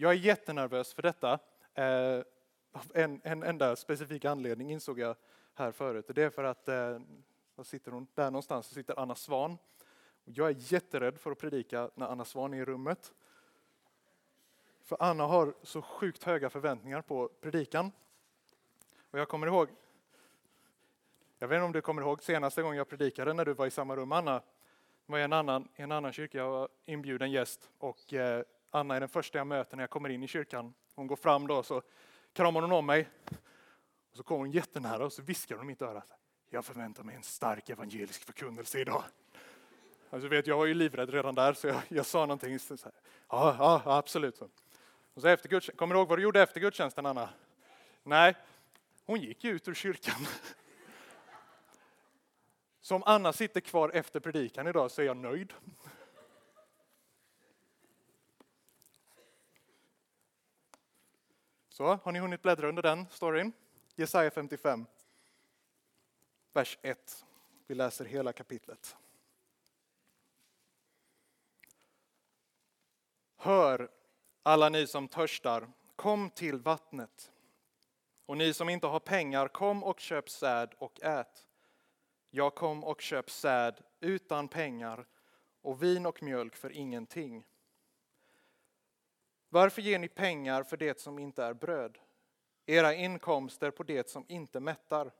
Jag är jättenervös för detta. Eh, av en, en enda specifik anledning insåg jag här förut. Det är för att, eh, var sitter hon? Där någonstans sitter Anna Svan. Jag är jätterädd för att predika när Anna Svan är i rummet. För Anna har så sjukt höga förväntningar på predikan. Och jag kommer ihåg, jag vet inte om du kommer ihåg senaste gången jag predikade när du var i samma rum Anna. Det var i en annan, en annan kyrka, jag var inbjuden gäst och eh, Anna är den första jag möter när jag kommer in i kyrkan. Hon går fram då så kramar hon om mig. Och så kommer hon jättenära och så viskar hon i mitt öra. Jag förväntar mig en stark evangelisk förkunnelse idag. Alltså vet, jag var ju livrädd redan där så jag, jag sa någonting. Så här, ja, ja, absolut. Och så efter kommer du ihåg vad du gjorde efter gudstjänsten Anna? Nej, hon gick ut ur kyrkan. Så om Anna sitter kvar efter predikan idag så är jag nöjd. Så, har ni hunnit bläddra under den storyn? Jesaja 55, vers 1. Vi läser hela kapitlet. Hör, alla ni som törstar, kom till vattnet. Och ni som inte har pengar, kom och köp säd och ät. Jag kom och köp säd utan pengar och vin och mjölk för ingenting. Varför ger ni pengar för det som inte är bröd? Era inkomster på det som inte mättar.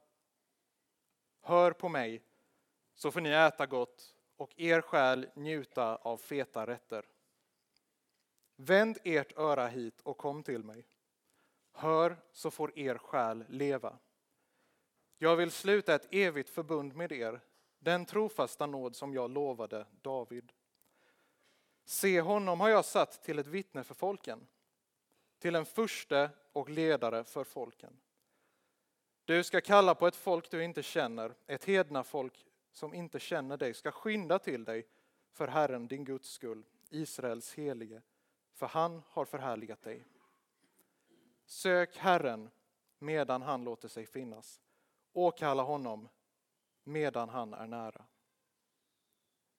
Hör på mig, så får ni äta gott och er själ njuta av feta rätter. Vänd ert öra hit och kom till mig. Hör, så får er själ leva. Jag vill sluta ett evigt förbund med er, den trofasta nåd som jag lovade David. Se, honom har jag satt till ett vittne för folken, till en furste och ledare för folken. Du ska kalla på ett folk du inte känner, ett hedna folk som inte känner dig ska skynda till dig för Herren din Guds skull, Israels helige, för han har förhärligat dig. Sök Herren medan han låter sig finnas. Åkalla honom medan han är nära.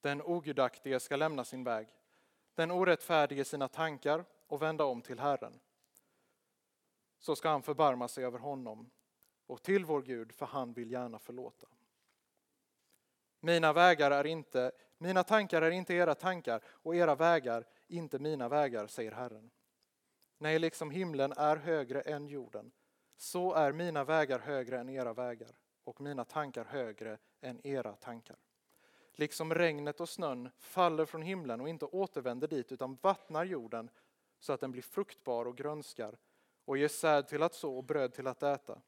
Den ogudaktige ska lämna sin väg, den orättfärdige sina tankar och vända om till Herren. Så ska han förbarma sig över honom och till vår Gud, för han vill gärna förlåta. Mina vägar är inte, mina tankar är inte era tankar och era vägar inte mina vägar, säger Herren. Nej, liksom himlen är högre än jorden, så är mina vägar högre än era vägar och mina tankar högre än era tankar. Liksom regnet och snön faller från himlen och inte återvänder dit utan vattnar jorden så att den blir fruktbar och grönskar och ger säd till att så och bröd till att äta.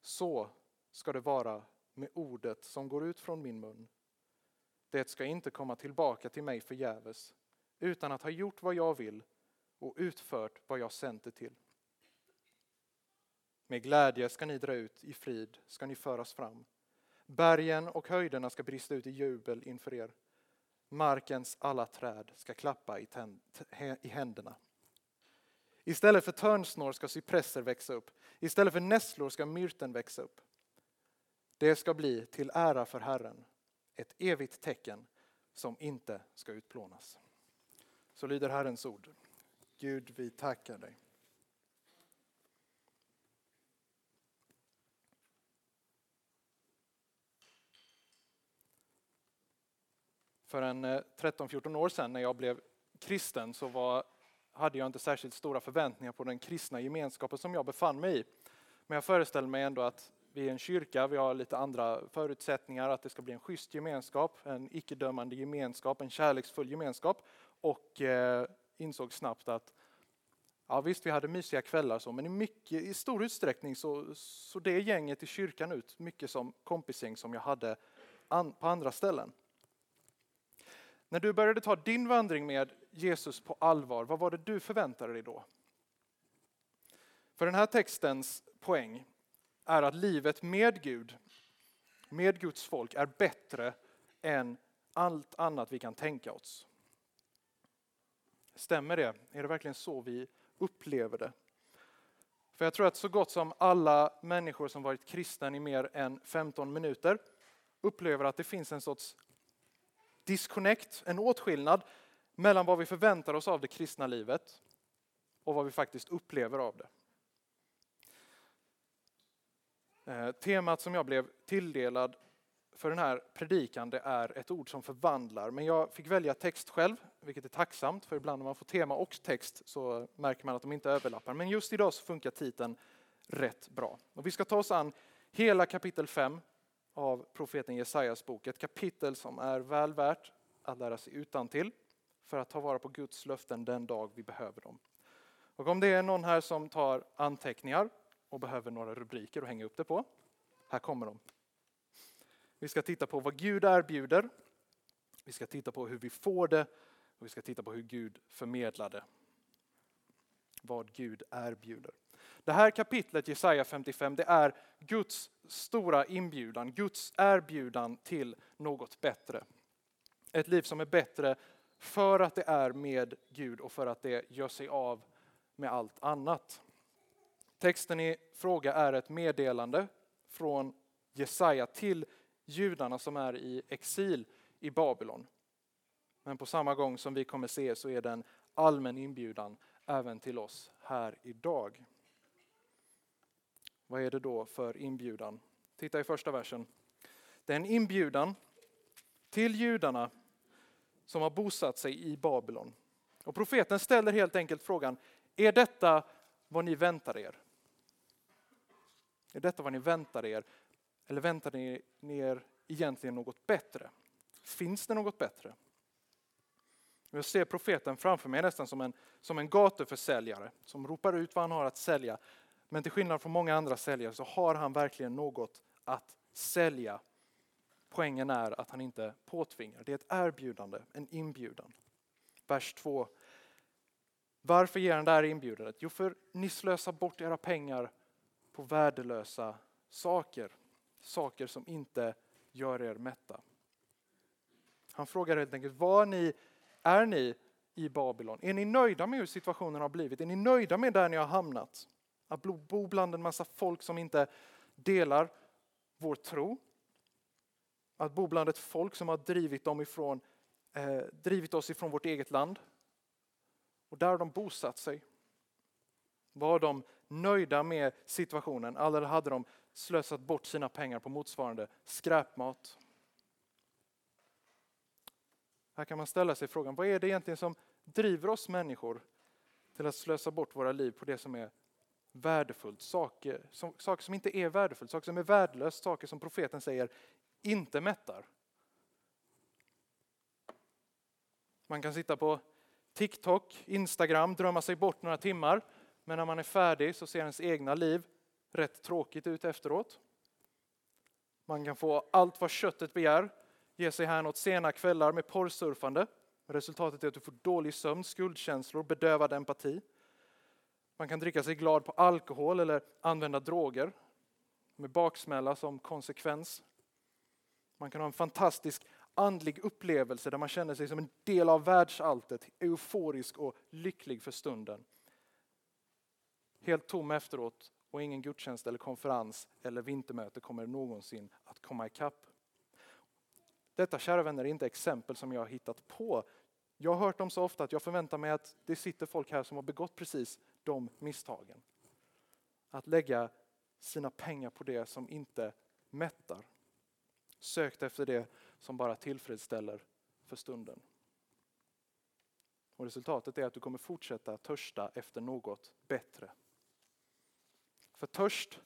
Så ska det vara med ordet som går ut från min mun. Det ska inte komma tillbaka till mig förgäves utan att ha gjort vad jag vill och utfört vad jag sänt det till. Med glädje ska ni dra ut, i frid ska ni föras fram. Bergen och höjderna ska brista ut i jubel inför er. Markens alla träd ska klappa i, i händerna. Istället för törnsnår ska cypresser växa upp. Istället för nässlor ska myrten växa upp. Det ska bli till ära för Herren, ett evigt tecken som inte ska utplånas. Så lyder Herrens ord. Gud, vi tackar dig. För en eh, 13-14 år sedan när jag blev kristen så var, hade jag inte särskilt stora förväntningar på den kristna gemenskapen som jag befann mig i. Men jag föreställer mig ändå att vi är en kyrka, vi har lite andra förutsättningar, att det ska bli en schysst gemenskap, en icke-dömande gemenskap, en kärleksfull gemenskap. Och eh, insåg snabbt att ja, visst, vi hade mysiga kvällar så, men i, mycket, i stor utsträckning så, så det gänget i kyrkan ut mycket som kompisgäng som jag hade an, på andra ställen. När du började ta din vandring med Jesus på allvar, vad var det du förväntade dig då? För den här textens poäng är att livet med Gud, med Guds folk, är bättre än allt annat vi kan tänka oss. Stämmer det? Är det verkligen så vi upplever det? För jag tror att så gott som alla människor som varit kristna i mer än 15 minuter upplever att det finns en sorts disconnect, en åtskillnad mellan vad vi förväntar oss av det kristna livet och vad vi faktiskt upplever av det. Eh, temat som jag blev tilldelad för den här predikan det är ett ord som förvandlar. Men jag fick välja text själv, vilket är tacksamt för ibland när man får tema och text så märker man att de inte överlappar. Men just idag så funkar titeln rätt bra. Och vi ska ta oss an hela kapitel 5 av profeten Jesajas bok. Ett kapitel som är väl värt att lära sig utan till för att ta vara på Guds löften den dag vi behöver dem. Och om det är någon här som tar anteckningar och behöver några rubriker att hänga upp det på, här kommer de. Vi ska titta på vad Gud erbjuder. Vi ska titta på hur vi får det och vi ska titta på hur Gud förmedlar det. Vad Gud erbjuder. Det här kapitlet, Jesaja 55, det är Guds stora inbjudan, Guds erbjudan till något bättre. Ett liv som är bättre för att det är med Gud och för att det gör sig av med allt annat. Texten i fråga är ett meddelande från Jesaja till judarna som är i exil i Babylon. Men på samma gång som vi kommer se så är det en allmän inbjudan även till oss här idag. Vad är det då för inbjudan? Titta i första versen. Det är en inbjudan till judarna som har bosatt sig i Babylon. Och profeten ställer helt enkelt frågan, är detta vad ni väntar er? Är detta vad ni väntar er? Eller väntar ni er egentligen något bättre? Finns det något bättre? Jag ser profeten framför mig nästan som en, som en gatuförsäljare som ropar ut vad han har att sälja. Men till skillnad från många andra säljare så har han verkligen något att sälja. Poängen är att han inte påtvingar. Det är ett erbjudande, en inbjudan. Vers 2. Varför ger han det här inbjudandet? Jo, för ni slösar bort era pengar på värdelösa saker. Saker som inte gör er mätta. Han frågar helt enkelt, var ni, är ni i Babylon? Är ni nöjda med hur situationen har blivit? Är ni nöjda med där ni har hamnat? Att bo bland en massa folk som inte delar vår tro. Att bo bland ett folk som har drivit, dem ifrån, eh, drivit oss ifrån vårt eget land. Och där har de bosatt sig. Var de nöjda med situationen eller hade de slösat bort sina pengar på motsvarande skräpmat? Här kan man ställa sig frågan, vad är det egentligen som driver oss människor till att slösa bort våra liv på det som är värdefullt, saker som, saker som inte är värdefullt, saker som är värdelöst, saker som profeten säger inte mättar. Man kan sitta på TikTok, Instagram, drömma sig bort några timmar, men när man är färdig så ser ens egna liv rätt tråkigt ut efteråt. Man kan få allt vad köttet begär, ge sig här åt sena kvällar med porrsurfande. Resultatet är att du får dålig sömn, skuldkänslor, bedövad empati. Man kan dricka sig glad på alkohol eller använda droger med baksmälla som konsekvens. Man kan ha en fantastisk andlig upplevelse där man känner sig som en del av världsalltet, euforisk och lycklig för stunden. Helt tom efteråt och ingen gudstjänst eller konferens eller vintermöte kommer någonsin att komma ikapp. Detta kära vänner är inte exempel som jag har hittat på. Jag har hört dem så ofta att jag förväntar mig att det sitter folk här som har begått precis de misstagen. Att lägga sina pengar på det som inte mättar. Sökt efter det som bara tillfredsställer för stunden. Och resultatet är att du kommer fortsätta törsta efter något bättre. För törst,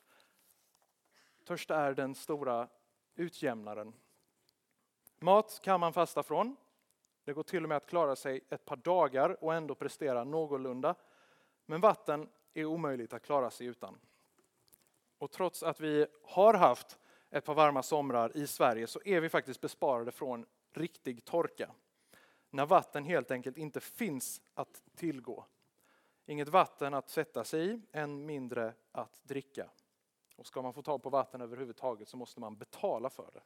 törst är den stora utjämnaren. Mat kan man fasta från. Det går till och med att klara sig ett par dagar och ändå prestera någorlunda. Men vatten är omöjligt att klara sig utan. Och trots att vi har haft ett par varma somrar i Sverige så är vi faktiskt besparade från riktig torka. När vatten helt enkelt inte finns att tillgå. Inget vatten att sätta sig i, än mindre att dricka. Och ska man få tag på vatten överhuvudtaget så måste man betala för det.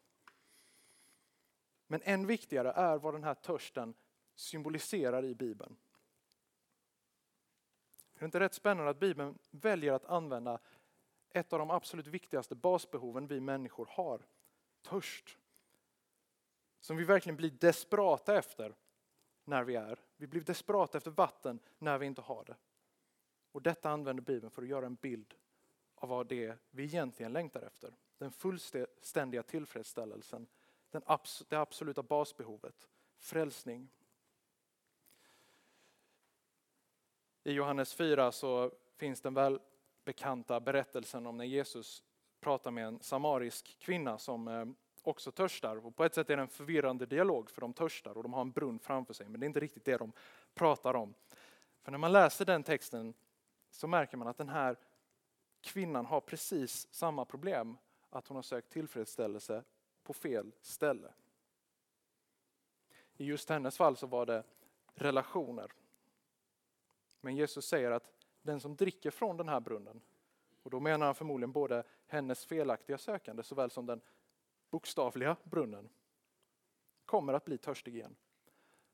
Men än viktigare är vad den här törsten symboliserar i Bibeln. Är det inte rätt spännande att Bibeln väljer att använda ett av de absolut viktigaste basbehoven vi människor har? Törst. Som vi verkligen blir desperata efter när vi är. Vi blir desperata efter vatten när vi inte har det. Och detta använder Bibeln för att göra en bild av vad det är vi egentligen längtar efter. Den fullständiga tillfredsställelsen, den abs det absoluta basbehovet, frälsning. I Johannes 4 så finns den väl bekanta berättelsen om när Jesus pratar med en samarisk kvinna som eh, också törstar. Och på ett sätt är det en förvirrande dialog för de törstar och de har en brunn framför sig men det är inte riktigt det de pratar om. För när man läser den texten så märker man att den här kvinnan har precis samma problem, att hon har sökt tillfredsställelse på fel ställe. I just hennes fall så var det relationer. Men Jesus säger att den som dricker från den här brunnen, och då menar han förmodligen både hennes felaktiga sökande såväl som den bokstavliga brunnen, kommer att bli törstig igen.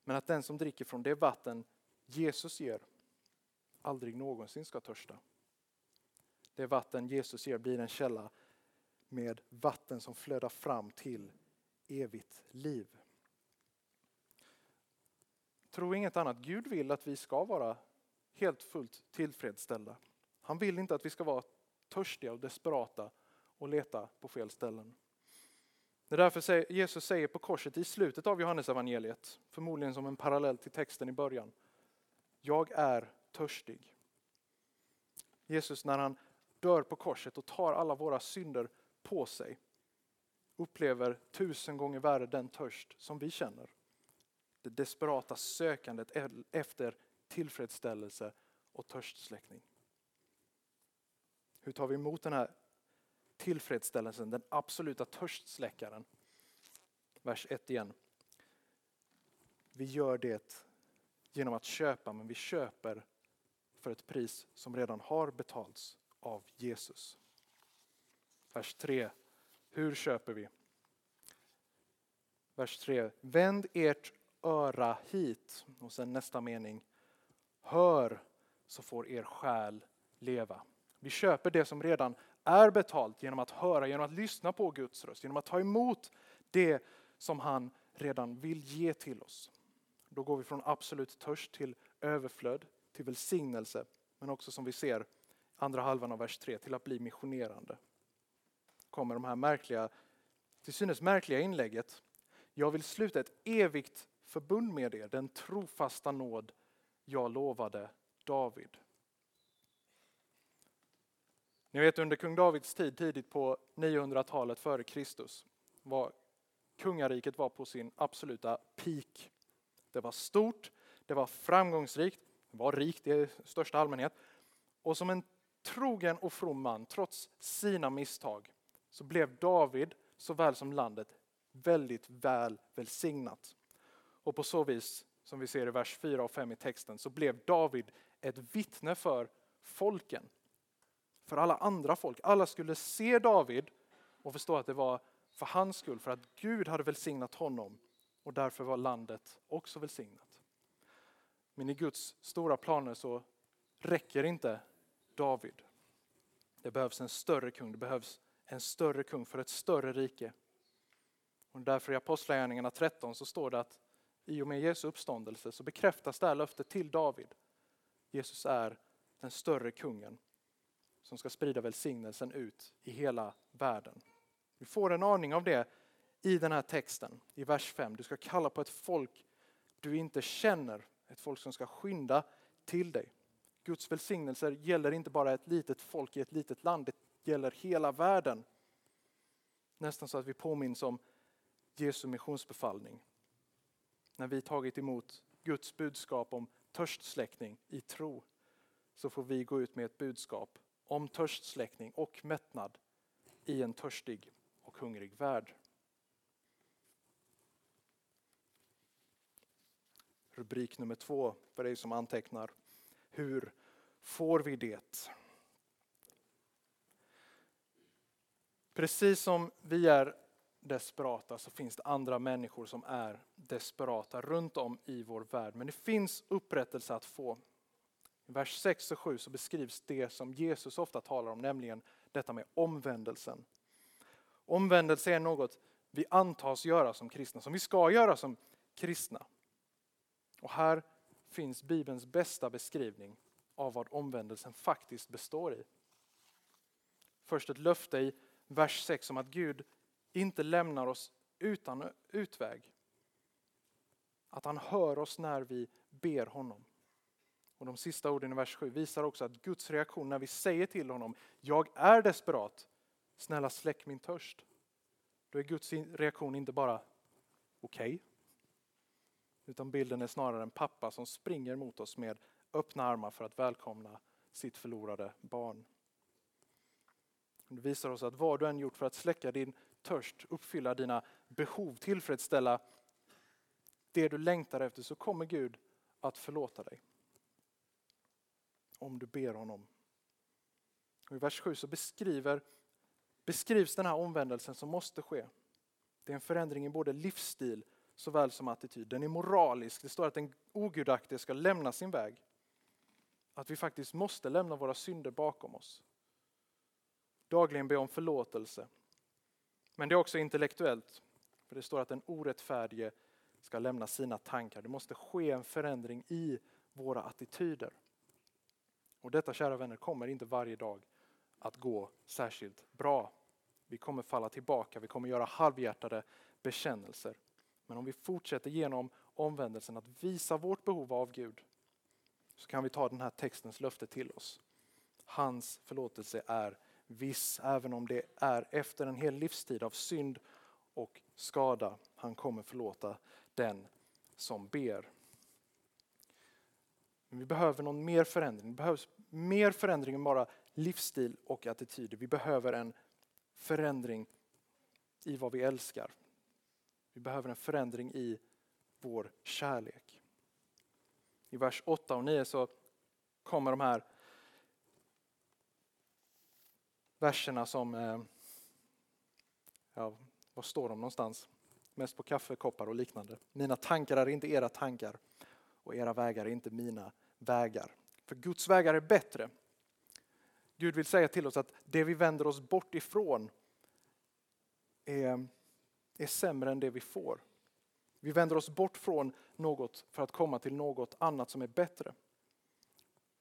Men att den som dricker från det vatten Jesus ger aldrig någonsin ska törsta. Det vatten Jesus ger blir en källa med vatten som flödar fram till evigt liv. Tro inget annat. Gud vill att vi ska vara helt fullt tillfredsställda. Han vill inte att vi ska vara törstiga och desperata och leta på fel ställen. Det är därför Jesus säger på korset i slutet av Johannes evangeliet, förmodligen som en parallell till texten i början. Jag är törstig. Jesus när han dör på korset och tar alla våra synder på sig upplever tusen gånger värre den törst som vi känner. Det desperata sökandet efter tillfredsställelse och törstsläckning. Hur tar vi emot den här tillfredsställelsen, den absoluta törstsläckaren? Vers 1 igen. Vi gör det genom att köpa, men vi köper för ett pris som redan har betalts av Jesus. Vers 3. Hur köper vi? Vers 3. Vänd ert öra hit. Och sen nästa mening. Hör så får er själ leva. Vi köper det som redan är betalt genom att höra, genom att lyssna på Guds röst, genom att ta emot det som han redan vill ge till oss. Då går vi från absolut törst till överflöd, till välsignelse, men också som vi ser andra halvan av vers 3 till att bli missionerande. Kommer de här märkliga, till synes märkliga inlägget. Jag vill sluta ett evigt förbund med er, den trofasta nåd jag lovade David. Ni vet under kung Davids tid, tidigt på 900-talet före Kristus, var kungariket var på sin absoluta peak. Det var stort, det var framgångsrikt, det var rikt i största allmänhet. Och som en trogen och from man, trots sina misstag, så blev David såväl som landet väldigt väl välsignat. Och på så vis, som vi ser i vers 4 och 5 i texten, så blev David ett vittne för folken. För alla andra folk. Alla skulle se David och förstå att det var för hans skull, för att Gud hade välsignat honom och därför var landet också välsignat. Men i Guds stora planer så räcker inte David. Det behövs en större kung, det behövs en större kung för ett större rike. Och därför i Apostlagärningarna 13 så står det att i och med Jesu uppståndelse så bekräftas det här löftet till David. Jesus är den större kungen som ska sprida välsignelsen ut i hela världen. Vi får en aning av det i den här texten, i vers 5. Du ska kalla på ett folk du inte känner, ett folk som ska skynda till dig. Guds välsignelser gäller inte bara ett litet folk i ett litet land, det gäller hela världen. Nästan så att vi påminns om Jesu missionsbefallning. När vi tagit emot Guds budskap om törstsläckning i tro så får vi gå ut med ett budskap om törstsläckning och mättnad i en törstig och hungrig värld. Rubrik nummer två för dig som antecknar. Hur får vi det? Precis som vi är desperata så finns det andra människor som är desperata runt om i vår värld. Men det finns upprättelse att få. I vers 6 och 7 så beskrivs det som Jesus ofta talar om, nämligen detta med omvändelsen. Omvändelse är något vi antas göra som kristna, som vi ska göra som kristna. Och här finns Bibelns bästa beskrivning av vad omvändelsen faktiskt består i. Först ett löfte i vers 6 om att Gud inte lämnar oss utan utväg. Att han hör oss när vi ber honom. Och De sista orden i vers 7 visar också att Guds reaktion när vi säger till honom, jag är desperat, snälla släck min törst. Då är Guds reaktion inte bara okej, okay, utan bilden är snarare en pappa som springer mot oss med öppna armar för att välkomna sitt förlorade barn. Det visar oss att vad du än gjort för att släcka din törst, uppfylla dina behov, tillfredsställa det du längtar efter så kommer Gud att förlåta dig. Om du ber honom. Och I vers 7 så beskriver, beskrivs den här omvändelsen som måste ske. Det är en förändring i både livsstil såväl som attityd. Den är moralisk. Det står att den ogudaktige ska lämna sin väg. Att vi faktiskt måste lämna våra synder bakom oss. Dagligen be om förlåtelse. Men det är också intellektuellt. För det står att den orättfärdige ska lämna sina tankar. Det måste ske en förändring i våra attityder. Och detta kära vänner kommer inte varje dag att gå särskilt bra. Vi kommer falla tillbaka, vi kommer göra halvhjärtade bekännelser. Men om vi fortsätter genom omvändelsen att visa vårt behov av Gud så kan vi ta den här textens löfte till oss. Hans förlåtelse är viss, även om det är efter en hel livstid av synd och skada. Han kommer förlåta den som ber. Men vi behöver någon mer förändring. Det behövs mer förändring än bara livsstil och attityder. Vi behöver en förändring i vad vi älskar. Vi behöver en förändring i vår kärlek. I vers 8 och 9 så kommer de här verserna som, eh, ja, var står de någonstans? Mest på kaffekoppar och liknande. Mina tankar är inte era tankar och era vägar är inte mina vägar. För Guds vägar är bättre. Gud vill säga till oss att det vi vänder oss bort ifrån är, är sämre än det vi får. Vi vänder oss bort från något för att komma till något annat som är bättre.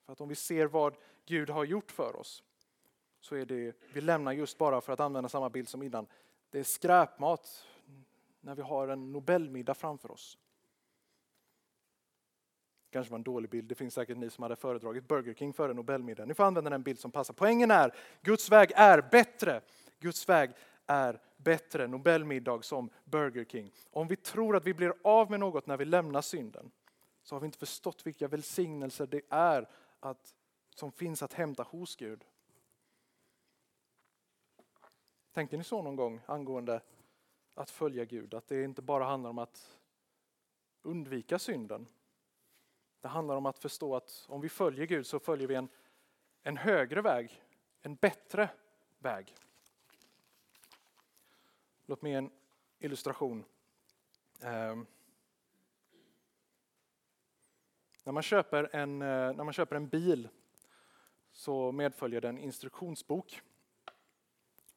För att om vi ser vad Gud har gjort för oss så är det, vi lämnar just bara för att använda samma bild som innan, det är skräpmat när vi har en Nobelmiddag framför oss. kanske var en dålig bild, det finns säkert ni som hade föredragit Burger King före Nobelmiddagen. Ni får använda den bild som passar. Poängen är, Guds väg är bättre. Guds väg är bättre Nobelmiddag som Burger King. Om vi tror att vi blir av med något när vi lämnar synden så har vi inte förstått vilka välsignelser det är att, som finns att hämta hos Gud. Tänkte ni så någon gång angående att följa Gud? Att det inte bara handlar om att undvika synden. Det handlar om att förstå att om vi följer Gud så följer vi en, en högre väg, en bättre väg. Låt mig ge en illustration. Um, när, man köper en, eh, när man köper en bil så medföljer det en instruktionsbok.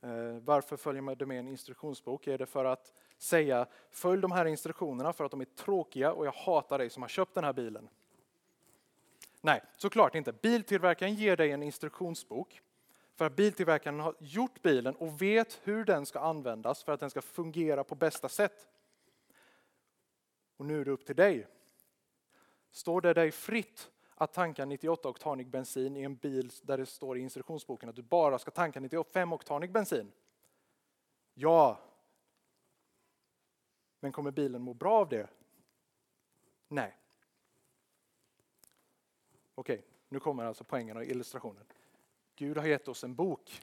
Eh, varför följer du med en instruktionsbok? Är det för att säga följ de här instruktionerna för att de är tråkiga och jag hatar dig som har köpt den här bilen? Nej, såklart inte. Biltillverkaren ger dig en instruktionsbok för att biltillverkaren har gjort bilen och vet hur den ska användas för att den ska fungera på bästa sätt. Och nu är det upp till dig. Står det dig fritt att tanka 98-oktanig bensin i en bil där det står i instruktionsboken att du bara ska tanka 95-oktanig bensin? Ja. Men kommer bilen må bra av det? Nej. Okej, nu kommer alltså poängen och illustrationen. Gud har gett oss en bok.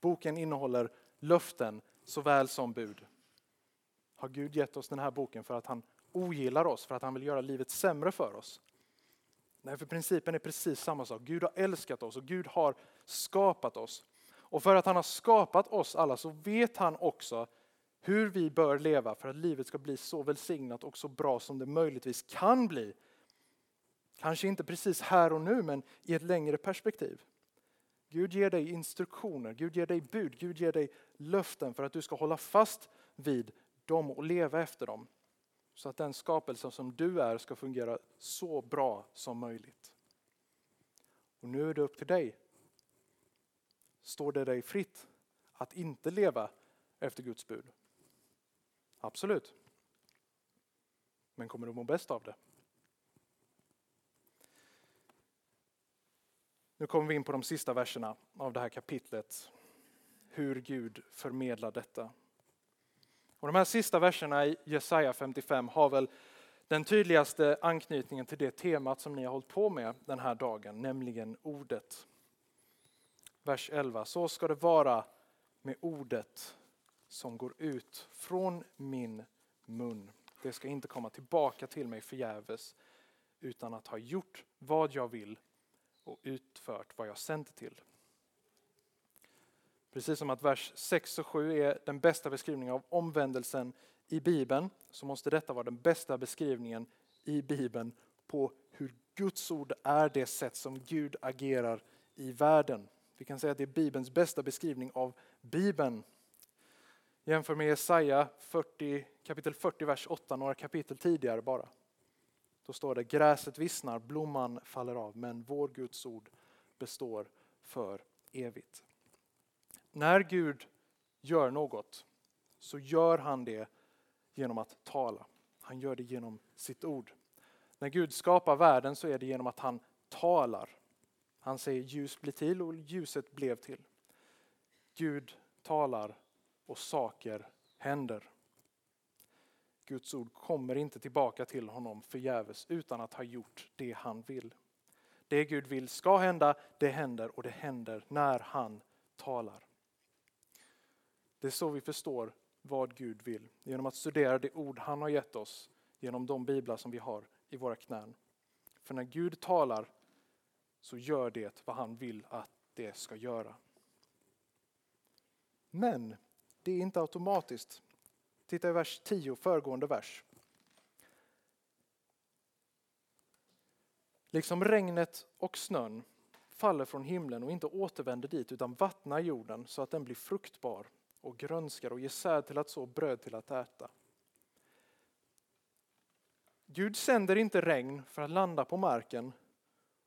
Boken innehåller löften såväl som bud. Har Gud gett oss den här boken för att han ogillar oss, för att han vill göra livet sämre för oss? Nej, för principen är precis samma sak. Gud har älskat oss och Gud har skapat oss. Och för att han har skapat oss alla så vet han också hur vi bör leva för att livet ska bli så välsignat och så bra som det möjligtvis kan bli Kanske inte precis här och nu, men i ett längre perspektiv. Gud ger dig instruktioner, Gud ger dig bud, Gud ger dig löften för att du ska hålla fast vid dem och leva efter dem. Så att den skapelse som du är ska fungera så bra som möjligt. Och nu är det upp till dig. Står det dig fritt att inte leva efter Guds bud? Absolut. Men kommer du må bäst av det? Nu kommer vi in på de sista verserna av det här kapitlet. Hur Gud förmedlar detta. Och de här sista verserna i Jesaja 55 har väl den tydligaste anknytningen till det temat som ni har hållit på med den här dagen, nämligen ordet. Vers 11. Så ska det vara med ordet som går ut från min mun. Det ska inte komma tillbaka till mig förgäves utan att ha gjort vad jag vill och utfört vad jag sänt det till. Precis som att vers 6 och 7 är den bästa beskrivningen av omvändelsen i Bibeln så måste detta vara den bästa beskrivningen i Bibeln på hur Guds ord är det sätt som Gud agerar i världen. Vi kan säga att det är Bibelns bästa beskrivning av Bibeln. Jämför med Jesaja 40, kapitel 40, vers 8, några kapitel tidigare bara. Då står det gräset vissnar, blomman faller av, men vår Guds ord består för evigt. När Gud gör något så gör han det genom att tala. Han gör det genom sitt ord. När Gud skapar världen så är det genom att han talar. Han säger ljus blir till och ljuset blev till. Gud talar och saker händer. Guds ord kommer inte tillbaka till honom förgäves utan att ha gjort det han vill. Det Gud vill ska hända, det händer och det händer när han talar. Det är så vi förstår vad Gud vill. Genom att studera det ord han har gett oss genom de biblar som vi har i våra knän. För när Gud talar så gör det vad han vill att det ska göra. Men det är inte automatiskt. Titta i vers 10, föregående vers. Liksom regnet och snön faller från himlen och inte återvänder dit utan vattnar jorden så att den blir fruktbar och grönskar och ger säd till att så bröd till att äta. Gud sänder inte regn för att landa på marken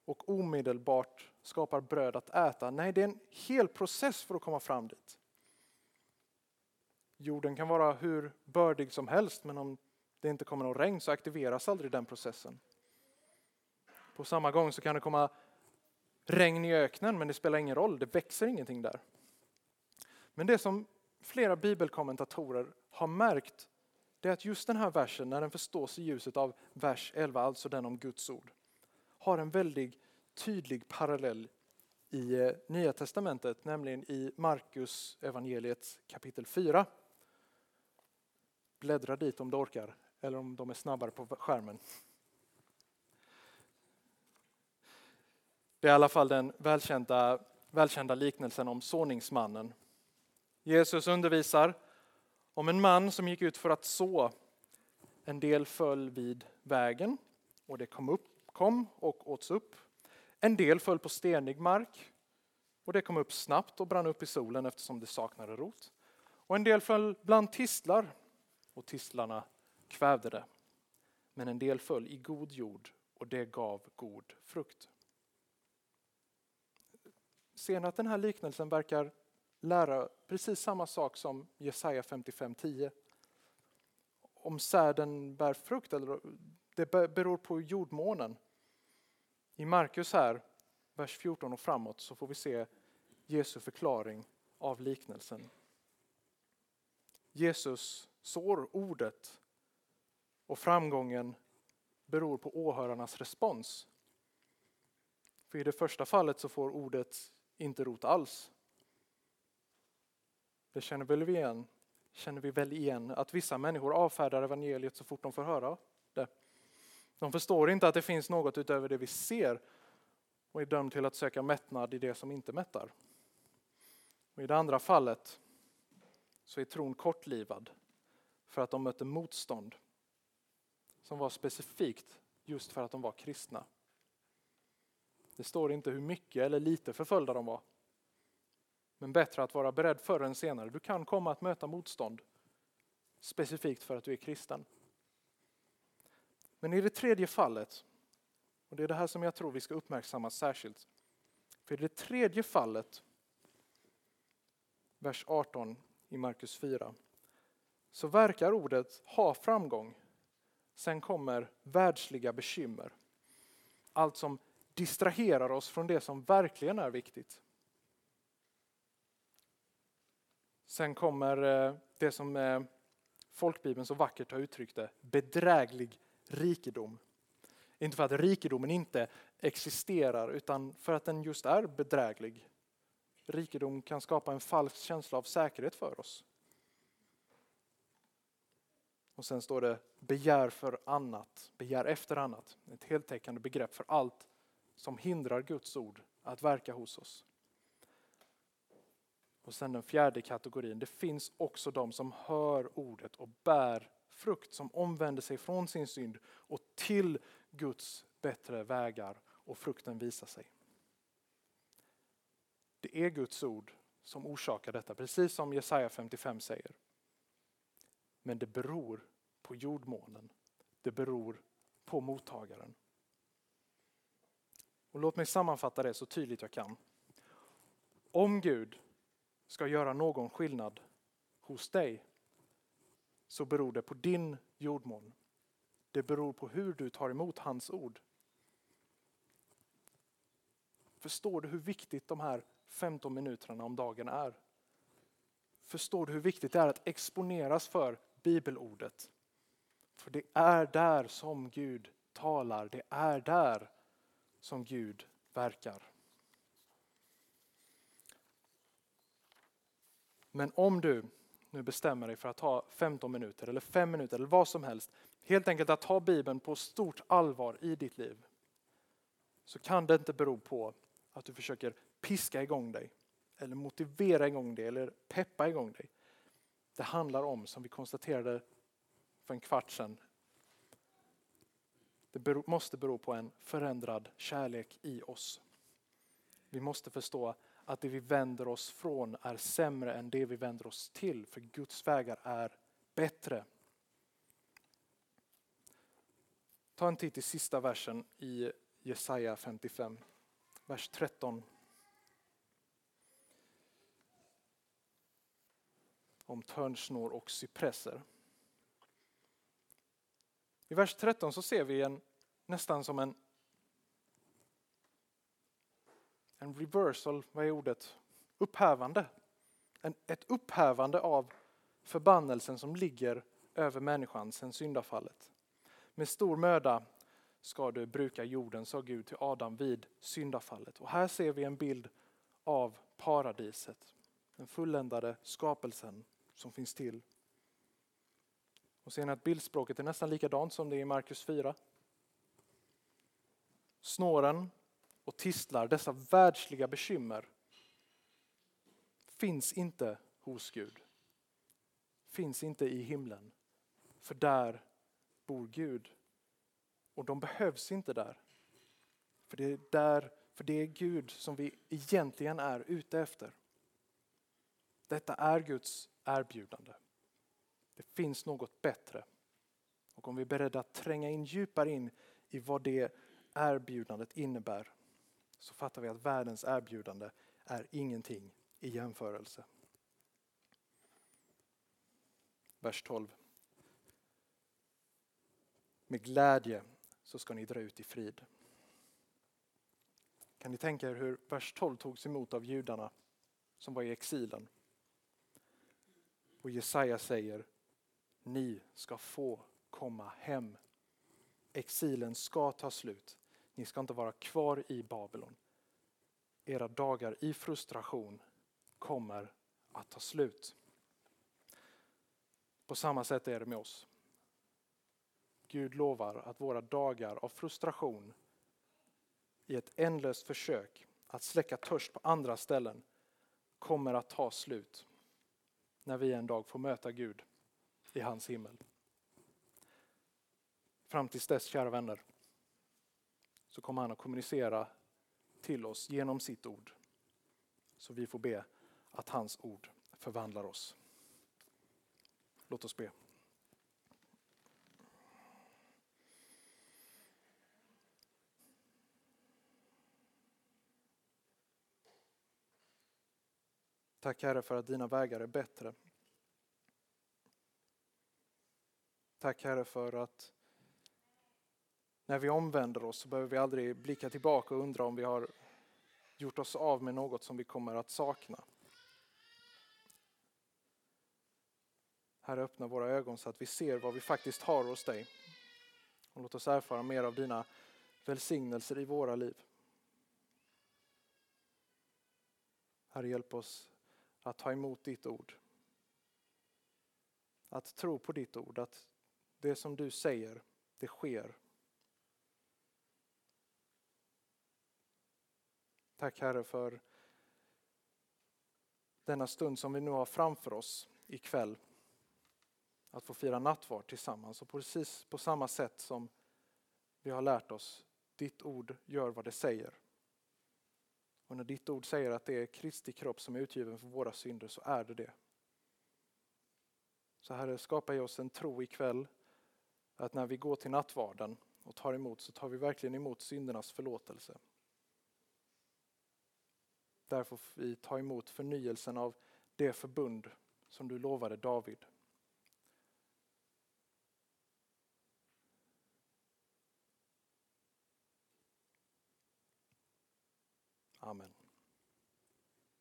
och omedelbart skapar bröd att äta. Nej, det är en hel process för att komma fram dit. Jorden kan vara hur bördig som helst men om det inte kommer någon regn så aktiveras aldrig den processen. På samma gång så kan det komma regn i öknen men det spelar ingen roll, det växer ingenting där. Men det som flera bibelkommentatorer har märkt det är att just den här versen, när den förstås i ljuset av vers 11, alltså den om Guds ord, har en väldigt tydlig parallell i eh, Nya Testamentet, nämligen i Markus evangeliet kapitel 4. Bläddra dit om du orkar, eller om de är snabbare på skärmen. Det är i alla fall den välkända, välkända liknelsen om såningsmannen Jesus undervisar om en man som gick ut för att så. En del föll vid vägen och det kom, upp, kom och åts upp. En del föll på stenig mark och det kom upp snabbt och brann upp i solen eftersom det saknade rot. Och en del föll bland tistlar och tistlarna kvävde det. Men en del föll i god jord och det gav god frukt. Ser ni att den här liknelsen verkar lära precis samma sak som Jesaja 55.10. Om säden bär frukt, eller det beror på jordmånen. I Markus här, vers 14 och framåt, så får vi se Jesu förklaring av liknelsen. Jesus sår ordet och framgången beror på åhörarnas respons. För i det första fallet så får ordet inte rot alls. Det känner väl vi igen, känner vi väl igen att vissa människor avfärdar evangeliet så fort de får höra det. De förstår inte att det finns något utöver det vi ser och är dömd till att söka mättnad i det som inte mättar. Och I det andra fallet så är tron kortlivad för att de mötte motstånd som var specifikt just för att de var kristna. Det står inte hur mycket eller lite förföljda de var. Men bättre att vara beredd förr än senare. Du kan komma att möta motstånd specifikt för att du är kristen. Men i det tredje fallet, och det är det här som jag tror vi ska uppmärksamma särskilt, För i det tredje fallet, vers 18 i Markus 4, så verkar ordet ha framgång. Sen kommer världsliga bekymmer. Allt som distraherar oss från det som verkligen är viktigt. Sen kommer eh, det som eh, folkbibeln så vackert har uttryckt det, bedräglig rikedom. Inte för att rikedomen inte existerar utan för att den just är bedräglig. Rikedom kan skapa en falsk känsla av säkerhet för oss. Och sen står det begär för annat, begär efter annat. Ett heltäckande begrepp för allt som hindrar Guds ord att verka hos oss. Och sen den fjärde kategorin, det finns också de som hör ordet och bär frukt som omvänder sig från sin synd och till Guds bättre vägar och frukten visar sig. Det är Guds ord som orsakar detta, precis som Jesaja 55 säger. Men det beror på jordmånen. Det beror på mottagaren. Och låt mig sammanfatta det så tydligt jag kan. Om Gud ska göra någon skillnad hos dig så beror det på din jordmån. Det beror på hur du tar emot hans ord. Förstår du hur viktigt de här 15 minuterna om dagen är? Förstår du hur viktigt det är att exponeras för bibelordet? För det är där som Gud talar, det är där som Gud verkar. Men om du nu bestämmer dig för att ta 15 minuter eller 5 minuter eller vad som helst, helt enkelt att ta Bibeln på stort allvar i ditt liv, så kan det inte bero på att du försöker piska igång dig eller motivera igång dig eller peppa igång dig. Det handlar om, som vi konstaterade för en kvart sedan, det måste bero på en förändrad kärlek i oss. Vi måste förstå att det vi vänder oss från är sämre än det vi vänder oss till, för Guds vägar är bättre. Ta en titt i sista versen i Jesaja 55, vers 13. Om törnsnår och cypresser. I vers 13 så ser vi en, nästan som en en reversal, vad är ordet? Upphävande. En, ett upphävande av förbannelsen som ligger över människan sedan syndafallet. Med stor möda ska du bruka jorden, sa Gud till Adam vid syndafallet. Och här ser vi en bild av paradiset, den fulländade skapelsen som finns till. Och ser ni att bildspråket är nästan likadant som det är i Markus 4. Snåren och tistlar, dessa världsliga bekymmer, finns inte hos Gud. Finns inte i himlen. För där bor Gud. Och de behövs inte där. För det är, där, för det är Gud som vi egentligen är ute efter. Detta är Guds erbjudande. Det finns något bättre. Och om vi är beredda att tränga in djupare in i vad det erbjudandet innebär så fattar vi att världens erbjudande är ingenting i jämförelse. Vers 12. Med glädje så ska ni dra ut i frid. Kan ni tänka er hur vers 12 togs emot av judarna som var i exilen? Och Jesaja säger, ni ska få komma hem. Exilen ska ta slut. Ni ska inte vara kvar i Babylon. Era dagar i frustration kommer att ta slut. På samma sätt är det med oss. Gud lovar att våra dagar av frustration i ett ändlöst försök att släcka törst på andra ställen kommer att ta slut när vi en dag får möta Gud i hans himmel. Fram tills dess, kära vänner, så kommer han att kommunicera till oss genom sitt ord. Så vi får be att hans ord förvandlar oss. Låt oss be. Tack Herre för att dina vägar är bättre. Tack Herre för att när vi omvänder oss så behöver vi aldrig blicka tillbaka och undra om vi har gjort oss av med något som vi kommer att sakna. Herre, öppna våra ögon så att vi ser vad vi faktiskt har hos dig. Och låt oss erfara mer av dina välsignelser i våra liv. Herre, hjälp oss att ta emot ditt ord. Att tro på ditt ord, att det som du säger, det sker. Tack Herre för denna stund som vi nu har framför oss ikväll. Att få fira nattvard tillsammans och precis på samma sätt som vi har lärt oss, ditt ord gör vad det säger. Och när ditt ord säger att det är Kristi kropp som är utgiven för våra synder så är det det. Så Herre, skapa i oss en tro ikväll att när vi går till nattvarden och tar emot så tar vi verkligen emot syndernas förlåtelse. Där får vi ta emot förnyelsen av det förbund som du lovade David. Amen.